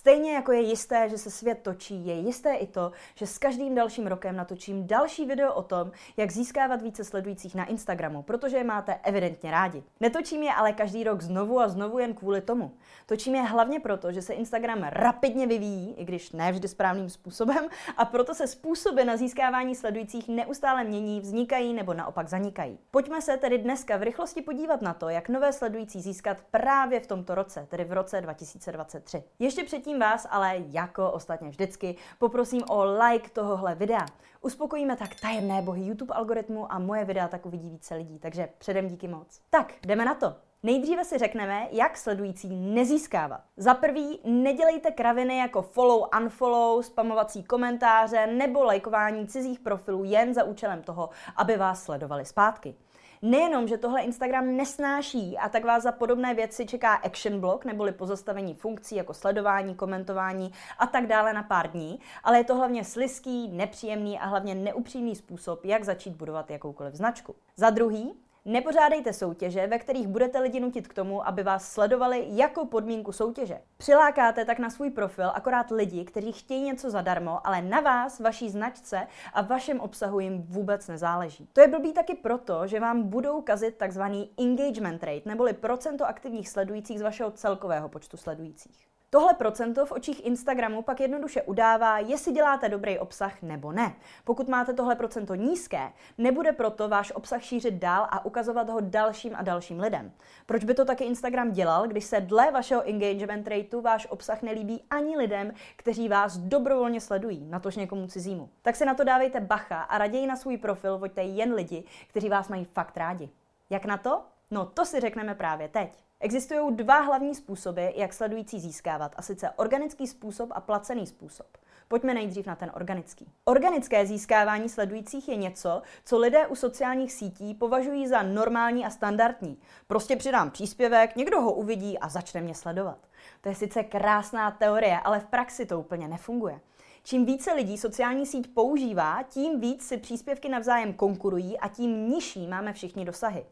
Stejně jako je jisté, že se svět točí, je jisté i to, že s každým dalším rokem natočím další video o tom, jak získávat více sledujících na Instagramu, protože je máte evidentně rádi. Netočím je ale každý rok znovu a znovu jen kvůli tomu. Točím je hlavně proto, že se Instagram rapidně vyvíjí, i když ne vždy správným způsobem, a proto se způsoby na získávání sledujících neustále mění, vznikají nebo naopak zanikají. Pojďme se tedy dneska v rychlosti podívat na to, jak nové sledující získat právě v tomto roce, tedy v roce 2023. Ještě předtím Předtím vás ale, jako ostatně vždycky, poprosím o like tohohle videa. Uspokojíme tak tajemné bohy YouTube algoritmu a moje videa tak uvidí více lidí, takže předem díky moc. Tak, jdeme na to. Nejdříve si řekneme, jak sledující nezískávat. Za prvý, nedělejte kraviny jako follow, unfollow, spamovací komentáře nebo lajkování cizích profilů jen za účelem toho, aby vás sledovali zpátky. Nejenom, že tohle Instagram nesnáší a tak vás za podobné věci čeká action block neboli pozastavení funkcí jako sledování, komentování a tak dále na pár dní, ale je to hlavně sliský, nepříjemný a hlavně neupřímný způsob, jak začít budovat jakoukoliv značku. Za druhý, Nepořádejte soutěže, ve kterých budete lidi nutit k tomu, aby vás sledovali jako podmínku soutěže. Přilákáte tak na svůj profil akorát lidi, kteří chtějí něco zadarmo, ale na vás, vaší značce a vašem obsahu jim vůbec nezáleží. To je blbý taky proto, že vám budou kazit takzvaný engagement rate, neboli procento aktivních sledujících z vašeho celkového počtu sledujících. Tohle procento v očích Instagramu pak jednoduše udává, jestli děláte dobrý obsah nebo ne. Pokud máte tohle procento nízké, nebude proto váš obsah šířit dál a ukazovat ho dalším a dalším lidem. Proč by to taky Instagram dělal, když se dle vašeho engagement rateu váš obsah nelíbí ani lidem, kteří vás dobrovolně sledují, natož někomu cizímu? Tak si na to dávejte bacha a raději na svůj profil voďte jen lidi, kteří vás mají fakt rádi. Jak na to? No to si řekneme právě teď. Existují dva hlavní způsoby, jak sledující získávat, a sice organický způsob a placený způsob. Pojďme nejdřív na ten organický. Organické získávání sledujících je něco, co lidé u sociálních sítí považují za normální a standardní. Prostě přidám příspěvek, někdo ho uvidí a začne mě sledovat. To je sice krásná teorie, ale v praxi to úplně nefunguje. Čím více lidí sociální síť používá, tím víc si příspěvky navzájem konkurují a tím nižší máme všichni dosahy.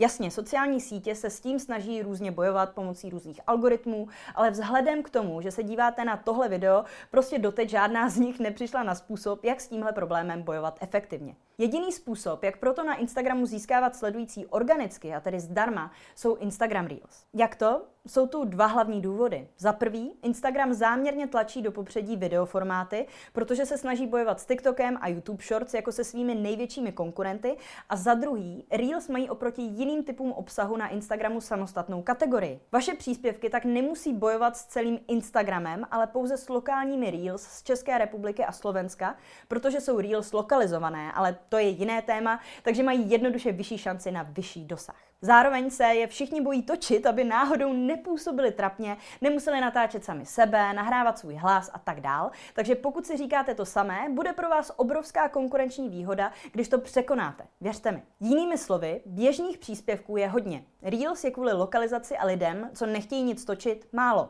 Jasně, sociální sítě se s tím snaží různě bojovat pomocí různých algoritmů, ale vzhledem k tomu, že se díváte na tohle video, prostě doteď žádná z nich nepřišla na způsob, jak s tímhle problémem bojovat efektivně. Jediný způsob, jak proto na Instagramu získávat sledující organicky, a tedy zdarma, jsou Instagram Reels. Jak to? Jsou tu dva hlavní důvody. Za prvý, Instagram záměrně tlačí do popředí videoformáty, protože se snaží bojovat s TikTokem a YouTube Shorts jako se svými největšími konkurenty. A za druhý, Reels mají oproti jiným typům obsahu na Instagramu samostatnou kategorii. Vaše příspěvky tak nemusí bojovat s celým Instagramem, ale pouze s lokálními Reels z České republiky a Slovenska, protože jsou Reels lokalizované, ale to je jiné téma, takže mají jednoduše vyšší šanci na vyšší dosah. Zároveň se je všichni bojí točit, aby náhodou nepůsobili trapně, nemuseli natáčet sami sebe, nahrávat svůj hlas a tak dál. Takže pokud si říkáte to samé, bude pro vás obrovská konkurenční výhoda, když to překonáte. Věřte mi. Jinými slovy, běžných příspěvků je hodně. Reels je kvůli lokalizaci a lidem, co nechtějí nic točit, málo.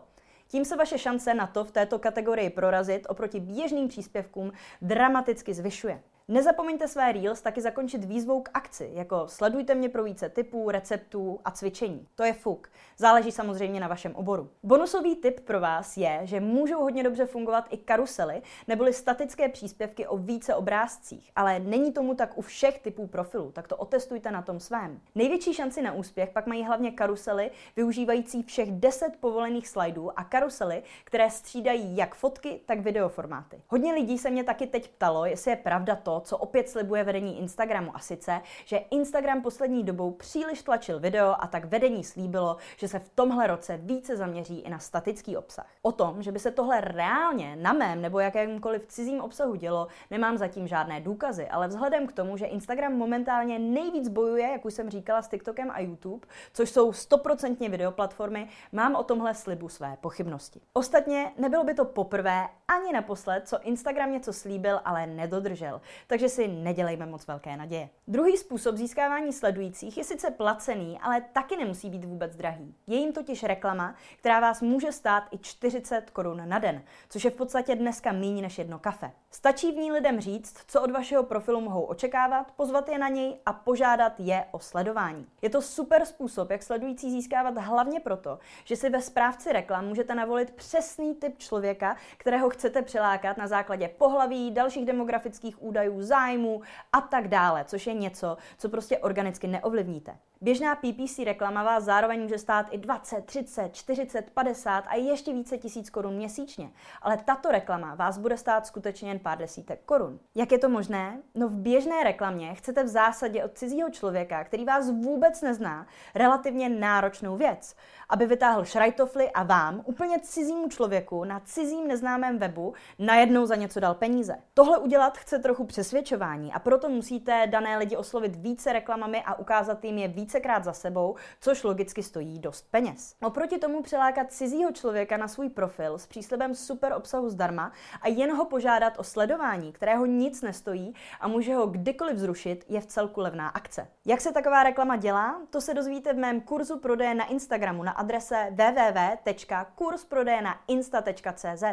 Tím se vaše šance na to v této kategorii prorazit oproti běžným příspěvkům dramaticky zvyšuje. Nezapomeňte své Reels taky zakončit výzvou k akci, jako sledujte mě pro více typů, receptů a cvičení. To je fuk. Záleží samozřejmě na vašem oboru. Bonusový tip pro vás je, že můžou hodně dobře fungovat i karusely neboli statické příspěvky o více obrázcích, ale není tomu tak u všech typů profilů, tak to otestujte na tom svém. Největší šanci na úspěch pak mají hlavně karusely využívající všech 10 povolených slajdů a karusely, které střídají jak fotky, tak videoformáty. Hodně lidí se mě taky teď ptalo, jestli je pravda to, co opět slibuje vedení Instagramu a sice, že Instagram poslední dobou příliš tlačil video a tak vedení slíbilo, že se v tomhle roce více zaměří i na statický obsah. O tom, že by se tohle reálně na mém nebo jakémkoliv cizím obsahu dělo, nemám zatím žádné důkazy, ale vzhledem k tomu, že Instagram momentálně nejvíc bojuje, jak už jsem říkala, s TikTokem a YouTube, což jsou stoprocentně videoplatformy, mám o tomhle slibu své pochybnosti. Ostatně nebylo by to poprvé ani naposled, co Instagram něco slíbil, ale nedodržel. Takže si nedělejme moc velké naděje. Druhý způsob získávání sledujících je sice placený, ale taky nemusí být vůbec drahý. Je jim totiž reklama, která vás může stát i 40 korun na den, což je v podstatě dneska méně než jedno kafe. Stačí v ní lidem říct, co od vašeho profilu mohou očekávat, pozvat je na něj a požádat je o sledování. Je to super způsob, jak sledující získávat hlavně proto, že si ve správci reklam můžete navolit přesný typ člověka, kterého chcete přilákat na základě pohlaví, dalších demografických údajů, zájmů a tak dále, což je něco, co prostě organicky neovlivníte. Běžná PPC reklama vás zároveň může stát i 20, 30, 40, 50 a ještě více tisíc korun měsíčně. Ale tato reklama vás bude stát skutečně jen pár desítek korun. Jak je to možné? No v běžné reklamě chcete v zásadě od cizího člověka, který vás vůbec nezná, relativně náročnou věc. Aby vytáhl šrajtofly a vám, úplně cizímu člověku, na cizím neznámém webu, najednou za něco dal peníze. Tohle udělat chce trochu přesvědčování a proto musíte dané lidi oslovit více reklamami a ukázat jim je víc vícekrát za sebou, což logicky stojí dost peněz. Oproti tomu přilákat cizího člověka na svůj profil s příslibem super obsahu zdarma a jen ho požádat o sledování, kterého nic nestojí a může ho kdykoliv zrušit, je v celku levná akce. Jak se taková reklama dělá, to se dozvíte v mém kurzu prodeje na Instagramu na adrese www.kursprodejenainsta.cz.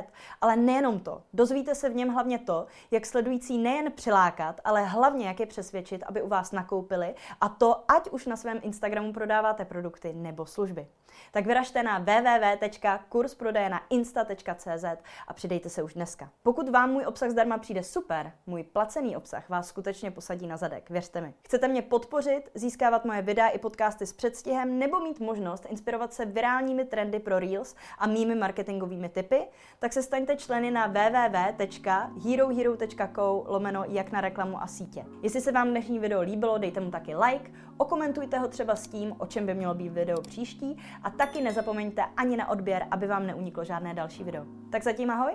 Ale nejenom to, dozvíte se v něm hlavně to, jak sledující nejen přilákat, ale hlavně jak je přesvědčit, aby u vás nakoupili a to ať už na svém svém Instagramu prodáváte produkty nebo služby. Tak vyražte na www.kursprodejnainsta.cz a přidejte se už dneska. Pokud vám můj obsah zdarma přijde super, můj placený obsah vás skutečně posadí na zadek, věřte mi. Chcete mě podpořit, získávat moje videa i podcasty s předstihem nebo mít možnost inspirovat se virálními trendy pro Reels a mými marketingovými typy, tak se staňte členy na www.herohero.co lomeno jak na reklamu a sítě. Jestli se vám dnešní video líbilo, dejte mu taky like, okomentujte ho třeba s tím, o čem by mělo být video příští a taky nezapomeňte ani na odběr, aby vám neuniklo žádné další video. Tak zatím ahoj!